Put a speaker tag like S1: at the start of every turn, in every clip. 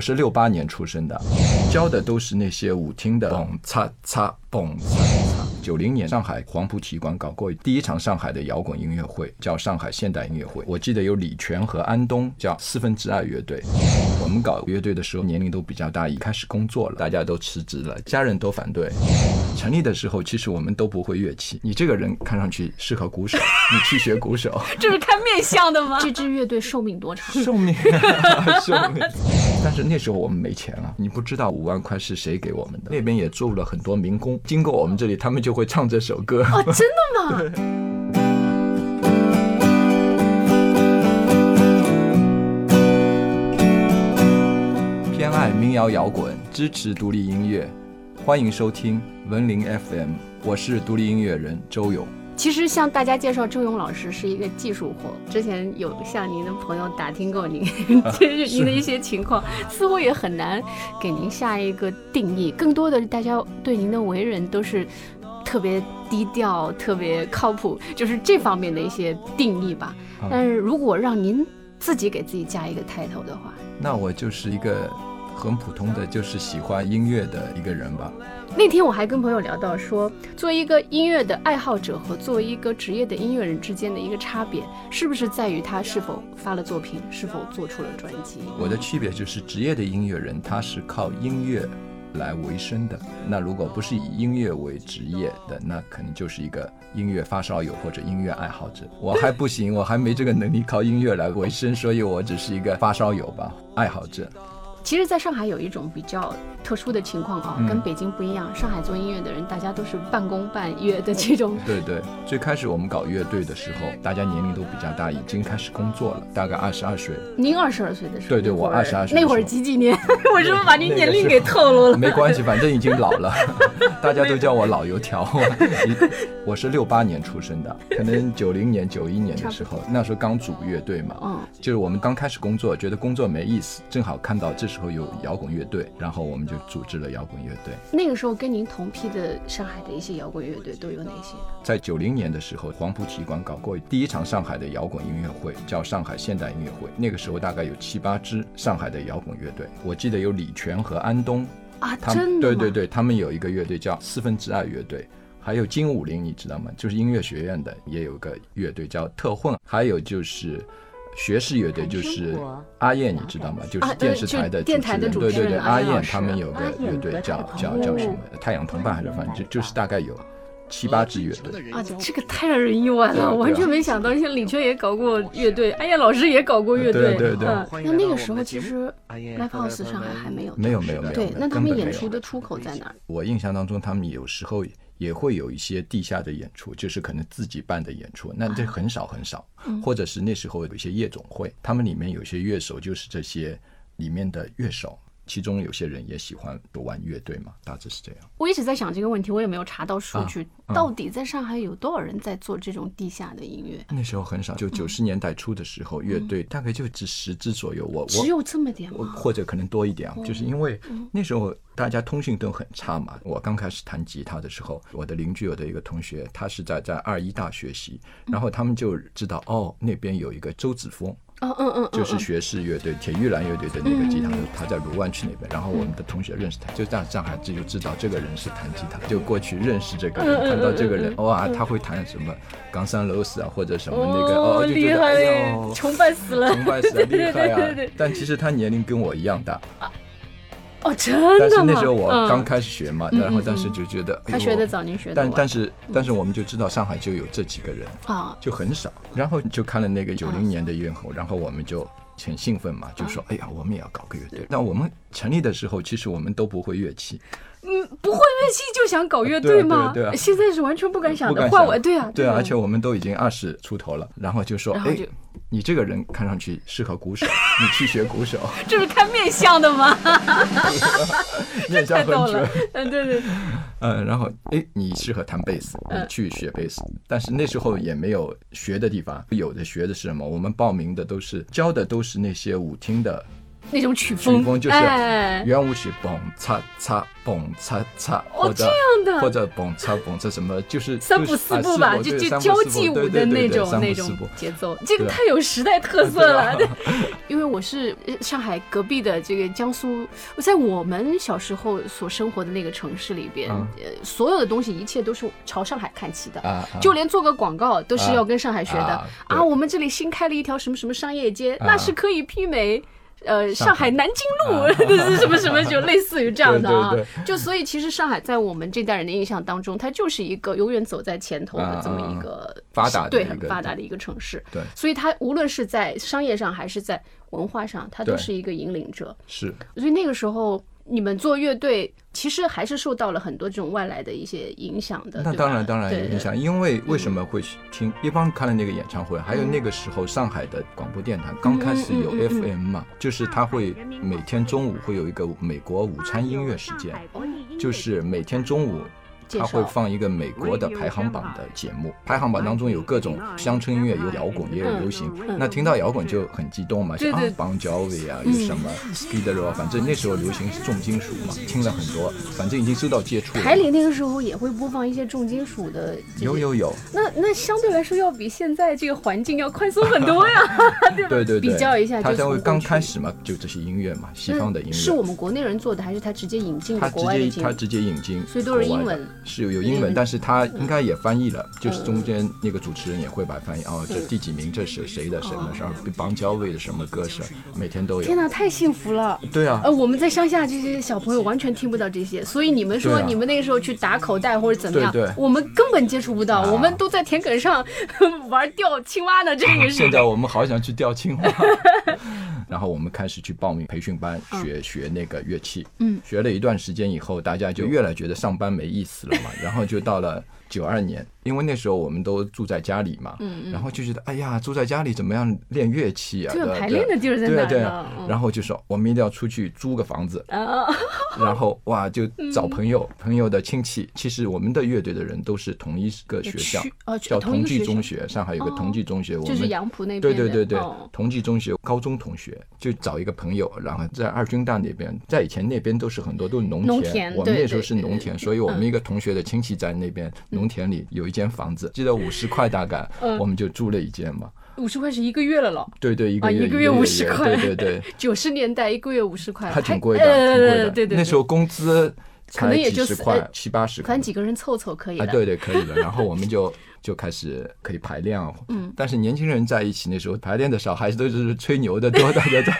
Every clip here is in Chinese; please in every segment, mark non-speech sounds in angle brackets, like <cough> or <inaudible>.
S1: 是六八年出生的，教的都是那些舞厅的蹦擦擦蹦擦擦。九零年上海黄埔体育馆搞过第一场上海的摇滚音乐会，叫上海现代音乐会。我记得有李泉和安东，叫四分之二乐队。我们搞乐队的时候年龄都比较大，一开始工作了，大家都辞职了，家人都反对。成立的时候，其实我们都不会乐器。你这个人看上去适合鼓手，<laughs> 你去学鼓手。
S2: 这是看面相的吗？这支乐队寿命多长？
S1: 寿命，<laughs> 寿命。但是那时候我们没钱了，你不知道五万块是谁给我们的。那边也住了很多民工，经过我们这里，他们就会唱这首歌。
S2: 哦，真的吗？<laughs>
S1: 偏爱民谣摇滚，支持独立音乐，欢迎收听文林 FM，我是独立音乐人周勇。
S2: 其实向大家介绍周勇老师是一个技术活。之前有向您的朋友打听过您，就是您的一些情况，似乎也很难给您下一个定义。更多的大家对您的为人都是特别低调、特别靠谱，就是这方面的一些定义吧。但是如果让您自己给自己加一个 title 的话，
S1: 那我就是一个很普通的，就是喜欢音乐的一个人吧。
S2: 那天我还跟朋友聊到说，作为一个音乐的爱好者和作为一个职业的音乐人之间的一个差别，是不是在于他是否发了作品，是否做出了专辑？
S1: 我的区别就是职业的音乐人他是靠音乐来维生的，那如果不是以音乐为职业的，那可能就是一个音乐发烧友或者音乐爱好者。我还不行，我还没这个能力靠音乐来维生，所以我只是一个发烧友吧，爱好者。
S2: 其实，在上海有一种比较特殊的情况啊，跟北京不一样。上海做音乐的人，大家都是半工半乐的这种。<laughs>
S1: 对对，最开始我们搞乐队的时候，大家年龄都比较大，已经开始工作了，大概二十二岁。
S2: 您二十二岁的时候？
S1: 对对，我二十二岁。
S2: 那会儿几几年？<laughs> 我是不是把您年龄给透露了？
S1: 没关系，反正已经老了，<laughs> 大家都叫我老油条。我是六八年出生的，可能九零年、九一年的时候，那时候刚组乐队嘛，嗯，就是我们刚开始工作，觉得工作没意思，正好看到这时候有摇滚乐队，然后我们就组织了摇滚乐队。
S2: 那个时候跟您同批的上海的一些摇滚乐队都有哪些？
S1: 在九零年的时候，黄埔体育馆搞过第一场上海的摇滚音乐会，叫上海现代音乐会。那个时候大概有七八支上海的摇滚乐队，我记得有李泉和安东
S2: 啊，真
S1: 的对对对，他们有一个乐队叫四分之二乐队。还有金武林，你知道吗？就是音乐学院的，也有个乐队叫特混。还有就是学士乐队，就是阿燕，你知道吗？就是电视台的
S2: 电台的主
S1: 持人。对对对，阿燕他们有个乐队叫叫叫什么？太阳同伴还是反正就就是大概有七八支乐队。
S2: 啊，这个太让人意外了，完全没想到，像李泉也搞过乐队，阿燕老师也搞过乐队。
S1: 对对对。
S2: 那那个时候其实 Live House 上海还没有。
S1: 没有没有没有。
S2: 对，那他们演出的出口在哪儿？
S1: 我印象当中，他们有时候。也会有一些地下的演出，就是可能自己办的演出，那这很少很少，或者是那时候有一些夜总会，他们里面有些乐手就是这些里面的乐手。其中有些人也喜欢玩乐队嘛，大致是这样。
S2: 我一直在想这个问题，我也没有查到数据，到底在上海有多少人在做这种地下的音乐？
S1: 那时候很少，就九十年代初的时候，乐队大概就只十支左右。我
S2: 只有这么点吗？
S1: 或者可能多一点啊，就是因为那时候大家通讯都很差嘛。我刚开始弹吉他的时候，我的邻居有的一个同学，他是在在二一大学习，然后他们就知道哦，那边有一个周子峰。
S2: 嗯嗯嗯，
S1: 就是学士乐队铁玉兰乐队的那个吉他手，他在卢湾区那边。然后我们的同学认识他，就在上海这就知道这个人是弹吉他，就过去认识这个人，看到这个人，哇，他会弹什么冈山楼斯啊，或者什么那个，哦，就觉得哎呦，<laughs>
S2: 崇拜死了，
S1: 崇拜死了，<laughs> 厉害啊！但其实他年龄跟我一样大。
S2: 哦，真的
S1: 但是那时候我刚开始学嘛，然后当时就觉得
S2: 他学的早，您学的
S1: 但但是但是我们就知道上海就有这几个人啊，就很少。然后就看了那个九零年的乐后，然后我们就很兴奋嘛，就说哎呀，我们也要搞个乐队。那我们成立的时候，其实我们都不会乐器。
S2: 嗯，不会乐器就想搞乐队吗？
S1: 对啊，
S2: 现在是完全不敢想的。换我，对啊，
S1: 对啊，而且我们都已经二十出头了，然后就说，哎，你这个人看上去适合鼓手，你去学鼓手。<laughs>
S2: 这是看面相的吗？<laughs>
S1: 面相很准。
S2: 嗯，对对。
S1: 嗯，然后哎，你适合弹贝斯，你去学贝斯。但是那时候也没有学的地方，有的学的是什么？我们报名的都是教的都是那些舞厅的。
S2: 那种曲风，
S1: 曲风就是
S2: 哎，
S1: 圆舞曲蹦擦擦蹦擦擦，
S2: 哦
S1: 或者
S2: 这样的。
S1: 或者蹦擦蹦擦什么，就是
S2: 三步四步吧，就就交际舞的那种那种节奏，这个太有时代特色了。<laughs>
S1: 对啊。<laughs>
S2: 因为我是呃上海隔壁的这个江苏，在我们小时候所生活的那个城市里边，
S1: 嗯
S2: 呃，所有的东西一切都是朝上海看齐的。就连做个广告都是
S1: 啊。
S2: 要跟上海学的。
S1: 啊
S2: 我们这里新开了一条什么什么商业街，
S1: 啊。
S2: 那是可以媲美。呃，
S1: 上海。
S2: 南京路
S1: 啊。<laughs>
S2: 是什么什么，就类似于这样的啊。<laughs>
S1: 对对
S2: 就所以，其实上海在我们这代人的印象当中，它就是一个永远走在前头的这么一个
S1: 发达
S2: 对很发达的一个城市。
S1: 对。
S2: 所以它无论是在商业上还是在文化上，它都是一个引领者。
S1: 是。
S2: 所以那个时候，你们做乐队，其实还是受到了很多这种外来的一些影响的。
S1: 那当然当然有影响，因为为什么会听？一方看了那个演唱会，还有那个时候上海的广播电台刚开始有 FM 嘛，就是它会每天中午会有一个美国午餐音乐时间，就是每天中午。它会放一个美国的排行榜的节目，排行榜当中有各种乡村音乐，有摇滚，也有流行。
S2: 嗯
S1: 那听到摇滚就很激动嘛，像 Bon Jovi 啊，有什么 Skid Row，反正那时候流行是重金属嘛，听了很多，反正已经受到接触了。
S2: 台里那个时候也会播放一些重金属的，
S1: 有有有，
S2: 那那相对来说要比现在这个环境要宽松很多呀，<laughs> 对吧？
S1: 对对对，
S2: 比较一下就
S1: 他才会刚开始嘛，就这些音乐嘛，西方的音乐，
S2: 是我们国内人做的，还是他直接引进
S1: 他直
S2: 的国外的进
S1: 接他直接引进，
S2: 所以都是英文，
S1: 是有有英文，但是他应该也翻译了，
S2: 嗯
S1: 就是中间那个主持人也会把翻译哦，这第几名，这是谁的什么什么邦交位的什么歌手，每天都有。
S2: 天哪，太幸福了！
S1: 对啊
S2: 呃，，我们在乡下这些小朋友完全听不到这些，所以你们说你们那个时候去打口袋或者怎么样，我们根本接触不到，
S1: 啊
S2: 我们都在田埂上 <laughs> 玩钓青蛙呢，这个是。
S1: 现在我们好想去钓青蛙。<laughs> 然后我们开始去报名培训班，学学那个乐器。
S2: 嗯，
S1: 学了一段时间以后，大家就越来觉得上班没意思了嘛。然后就到了九二年，因为那时候我们都住在家里嘛，
S2: 嗯
S1: 然后就觉得哎呀，住在家里怎么样练乐器啊？
S2: 对
S1: 对
S2: 排练的地儿在哪
S1: 对啊对
S2: 呢？
S1: 啊
S2: 嗯。
S1: 然后就说我们一定要出去租个房子，
S2: 啊，<laughs>
S1: 然后哇就找朋友，朋友的亲戚。其实我们的乐队的人都是同一个学校叫同济中学，上海有个同济中学，我
S2: 就是
S1: 们
S2: 杨浦那边。
S1: 对对对对
S2: 哦，
S1: 同济中学高中同学就找一个朋友，然后在二军大那边，在以前那边都是很多都是农
S2: 农田
S1: 我们那时候
S2: 对对对
S1: 是农田，所以我们一个同学的亲戚在那边农田里有一间房子，记得五十块大概，
S2: 嗯
S1: 我们就租了一间嘛。
S2: 五十块是一个月了咯。
S1: 对对，一
S2: 啊
S1: 个月
S2: 一个月五
S1: 十
S2: 块
S1: 对对对，<laughs>
S2: 九十年代一个月五十块，
S1: 还挺贵的，挺贵
S2: 呃，
S1: 的。
S2: 对对，
S1: 那时候工资
S2: 可能
S1: 才
S2: 也就是
S1: 七八十块
S2: 反正。几个人凑凑可以
S1: 啊，
S2: 了。
S1: 对对，可以的。然后我们就就开始可以排练啊。嗯。但是年轻人在一起那时候排练的少，还是都是吹牛的多，大家在。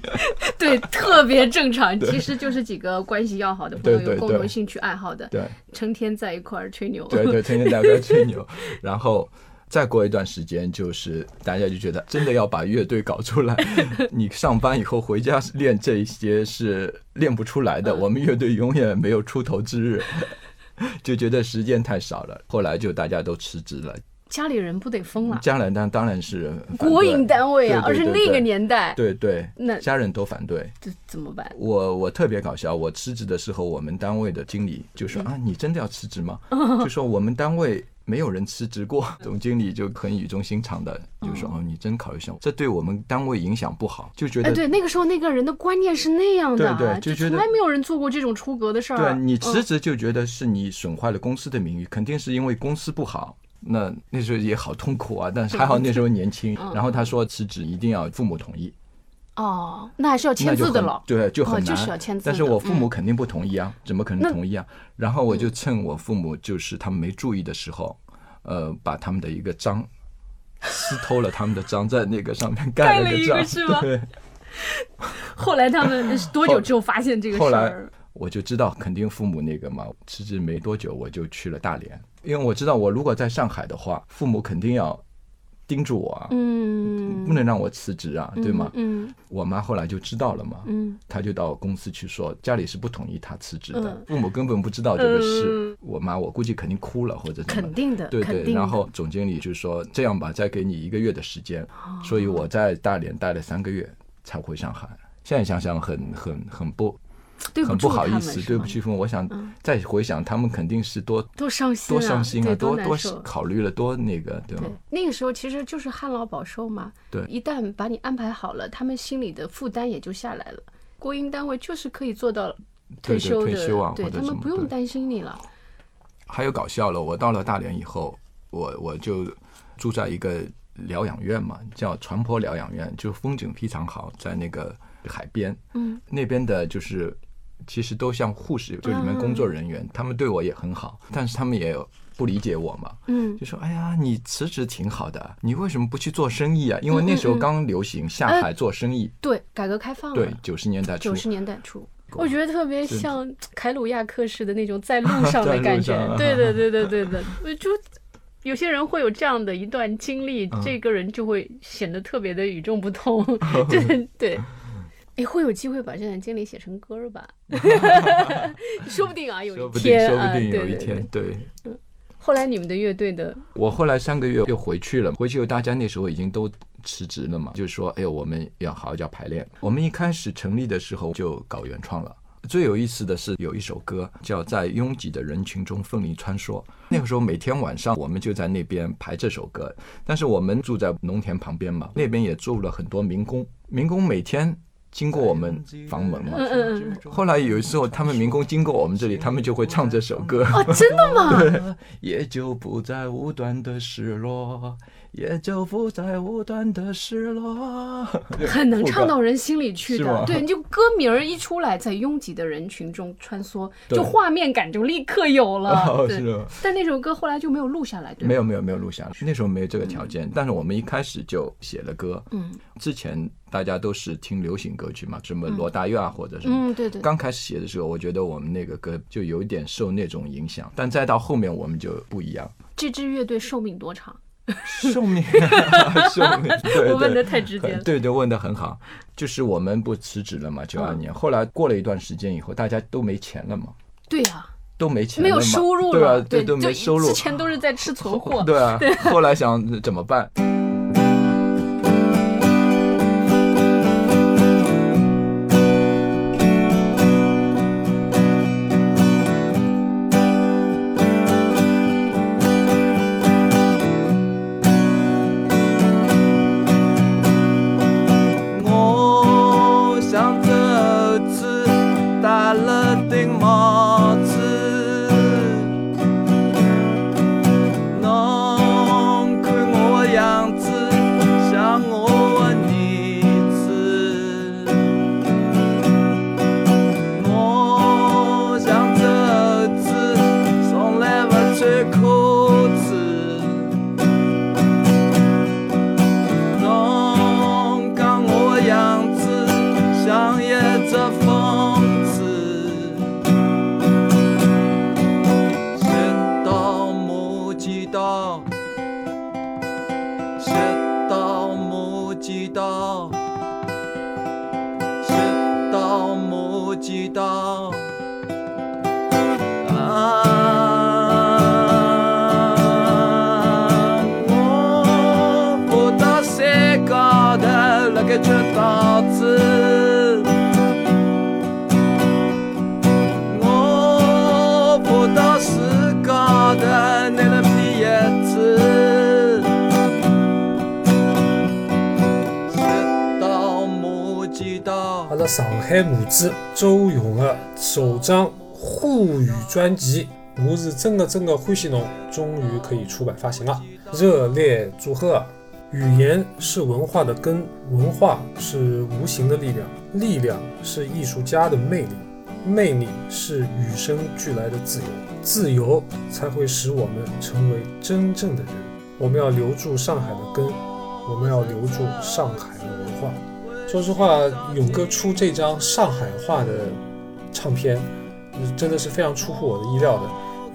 S1: <laughs>
S2: 对，特别正常。其实就是几个关系要好的朋友，有共同兴趣爱好的，
S1: 对
S2: 成天在一块儿吹牛。
S1: 对对，成 <laughs> 天天大家吹牛，然后。再过一段时间，就是大家就觉得真的要把乐队搞出来。<laughs> 你上班以后回家练这一些是练不出来的，我们乐队永远没有出头之日，<laughs> 就觉得时间太少了。后来就大家都辞职了。
S2: 家里人不得疯了。
S1: 家人当当然是
S2: 国营单位啊，而是那个年代，
S1: 对对，
S2: 那
S1: 家人都反对。
S2: 这怎么办？
S1: 我我特别搞笑，我辞职的时候，我们单位的经理就
S2: 嗯
S1: 说、啊，你真的要辞职吗？<laughs> 就说我们单位没有人辞职过。<laughs> 总经理就很语重心长的就说哦，你真考虑一下，这对我们单位影响不好，就觉
S2: 哎，
S1: 得
S2: 对，那个时候那个人的观念是那样的啊，
S1: 对对就觉得
S2: 从来没有人做过这种出格的事儿。
S1: 对你
S2: 嗯
S1: 辞职就觉得是你损坏了公司的名誉，肯定是因为公司不好。那那时候也好痛苦啊，但是还好那时候年轻。
S2: 嗯
S1: 然后他说辞职一定要父母同意，
S2: 哦，那还是要签字的了。
S1: 对，就很难。
S2: 哦就是要签字
S1: 但是我父母
S2: 嗯
S1: 肯定不同意啊，怎么可能同意啊？然后我就趁我父母就是他们没注意的时候，呃，把他们的一个章私偷了，他们的章在那个上面盖
S2: 盖了一个
S1: 个章，
S2: 是吗 <laughs>
S1: 对。
S2: 后来他们多久之后发现这个
S1: 后来
S2: 事儿？
S1: 我就知道肯定父母那个嘛，辞职没多久我就去了大连，因为我知道我如果在上海的话，父母肯定要叮嘱我啊，
S2: 嗯，
S1: 不能让我辞职啊，对吗？
S2: 嗯
S1: 我妈后来就知道了嘛，
S2: 嗯
S1: 她就到公司去说，家里是不同意她辞职的
S2: 嗯，
S1: 父母根本不知道这个事
S2: 嗯。
S1: 我妈我估计肯定哭了或者怎么
S2: 肯。定的，
S1: 对对。然后总经理就说这样吧，再给你一个月的时间，
S2: 哦
S1: 所以我在大连待了三个月才回上海。现在想想很很很不很
S2: 住他们
S1: 不好意思，对不起父母。我想
S2: 嗯
S1: 再回想，他们肯定是多
S2: 多伤心啊，
S1: 多伤心啊，多多考虑了，多那个，对
S2: 吗？，那个时候其实就是旱涝保收嘛。
S1: 对
S2: 一旦把你安排好了，他们心里的负担也就下来了。国营单位就是可以做到
S1: 对对
S2: 休的，
S1: 退休啊
S2: 对他们不用担心你了。
S1: 还有搞笑了，我到了大连以后，我我就住在一个疗养院嘛，叫船舶疗养院，就风景非常好，在那个海边，
S2: 嗯，
S1: 那边的就是其实都像护士，就里面工作人员，他们对我也很好，但是他们也有不理解我嘛，
S2: 嗯，
S1: 就说：“哎呀，你辞职挺好的，你为什么不去做生意啊？因为那时候刚流行下海做生意，
S2: 对，改革开放，
S1: 对，九十年代初。
S2: 九，十年代初。我觉得特别像凯鲁亚克式的那种在路上的 <laughs> 感觉。对对对对对对，<laughs> 我就有些人会有这样的一段经历，
S1: 嗯。
S2: 这个人就会显得特别的与众不同，对 <laughs> 对。哎，会有机会把这段经历写成歌儿吧？<laughs> 说不定啊，有一天啊，
S1: 说不定有一天，
S2: 对。
S1: 对。
S2: 后来你们的乐队的，
S1: 我后来三个月又回去了，回去后大家那时候已经都辞职了嘛，就说哎呦，我们要好好叫排练。我们一开始成立的时候就搞原创了。最有意思的是有一首歌叫《在拥挤的人群中奋力穿梭》，那个时候每天晚上我们就在那边排这首歌。但是我们住在农田旁边嘛，那边也住了很多民工，民工每天经过我们房门嘛。
S2: 嗯嗯嗯，
S1: 后来有时候他们民工经过我们这里，他们就会唱这首歌。
S2: 哦，真的吗？<laughs>
S1: 对也就不再无端的失落，也就不再无端的失落。<laughs>
S2: 很能唱到人心里去的。对，你就歌名儿一出来，在拥挤的人群中穿梭，就画面感就立刻有了。<laughs>
S1: 哦
S2: 对
S1: 是
S2: 但那首歌后来就没有录下来，对吗？
S1: 没有没有没有录下来，那时候没有这个条件。但是我们一开始就写了歌，
S2: 嗯
S1: 之前大家都是听流行歌曲嘛，什么罗大佑啊或者什么。
S2: 嗯，对对。
S1: 刚开始写的时候，我觉得我们那个歌就有一点受那种影响，但再到后面我们就不一样，
S2: 这支乐队寿命多长？
S1: 寿命，<laughs> 寿命，对
S2: 我问的
S1: 对。
S2: 太直接了。
S1: 对对，问的很好。就是我们不辞职了嘛，九二
S2: 嗯
S1: 年。后来过了一段时间以后，大家都没钱了嘛，
S2: 对呀，
S1: 都没钱
S2: 没有收入
S1: 对啊，对，都没收入
S2: 之。前都是在吃存货。<laughs>
S1: 对啊，后来想怎么办？
S3: 辣盖吃稻子。我爬到树高头，拿了片叶子。拾到木剪刀
S4: 阿。拉上海母子周勇的首张沪语专辑，我是真的真的欢喜侬，终于可以出版发行了，热烈祝贺！语言是文化的根，文化是无形的力量，力量是艺术家的魅力，魅力是与生俱来的自由，自由才会使我们成为真正的人。我们要留住上海的根，我们要留住上海的文化。说实话，勇哥出这张上海话的唱片，真的是非常出乎我的意料的。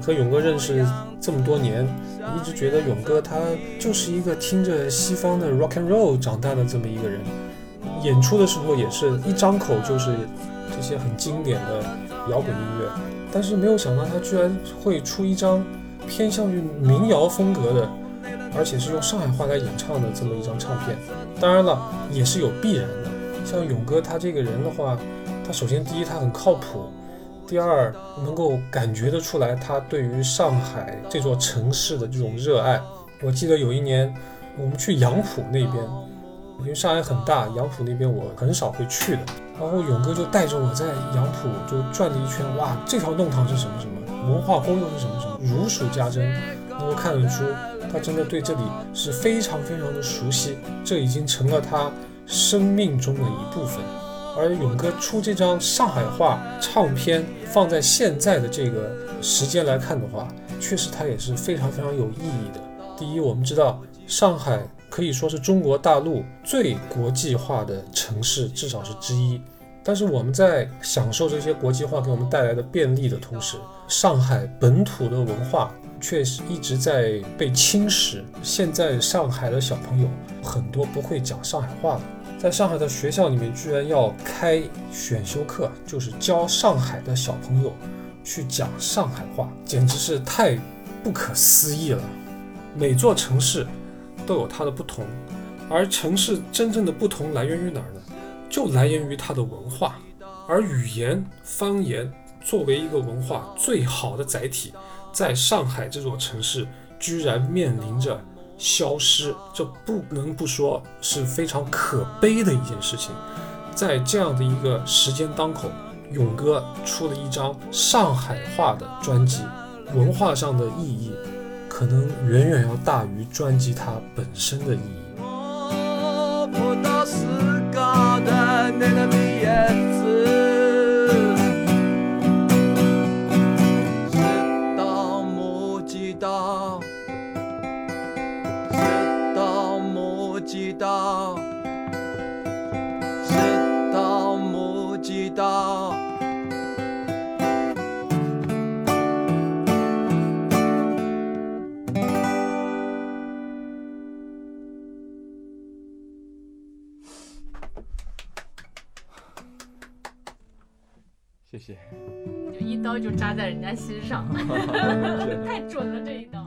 S4: 和勇哥认识这么多年，一直觉得勇哥他就是一个听着西方的 rock and roll 长大的这么一个人。演出的时候也是一张口就是这些很经典的摇滚音乐，但是没有想到他居然会出一张偏向于民谣风格的，而且是用上海话来演唱的这么一张唱片。当然了，也是有必然的。像勇哥他这个人的话，他首先第一他很靠谱，第二能够感觉得出来他对于上海这座城市的这种热爱。我记得有一年我们去杨浦那边，因为上海很大，杨浦那边我很少会去的。然后勇哥就带着我在杨浦就转了一圈，哇，这条弄堂是什么什么，文化宫又是什么什么，如数家珍，能够看得出他真的对这里是非常非常的熟悉，这已经成了他生命中的一部分。而勇哥出这张上海话唱片，放在现在的这个时间来看的话，确实它也是非常非常有意义的。第一，我们知道上海可以说是中国大陆最国际化的城市，至少是之一。但是我们在享受这些国际化给我们带来的便利的同时，上海本土的文化却是一直在被侵蚀。现在上海的小朋友很多不会讲上海话的，在上海的学校里面居然要开选修课，就是教上海的小朋友去讲上海话，简直是太不可思议了。每座城市都有它的不同，而城市真正的不同来源于哪儿呢？就来源于它的文化，而语言方言作为一个文化最好的载体，在上海这座城市居然面临着消失，这不能不说是非常可悲的一件事情。在这样的一个时间当口，勇哥出了一张上海话的专辑，文化上的意义可能远远要大于专辑它本身的意义。
S3: 到刀，是到木吉他。
S1: 谢谢。
S2: 就一刀就扎在人家心上，太准了这一刀。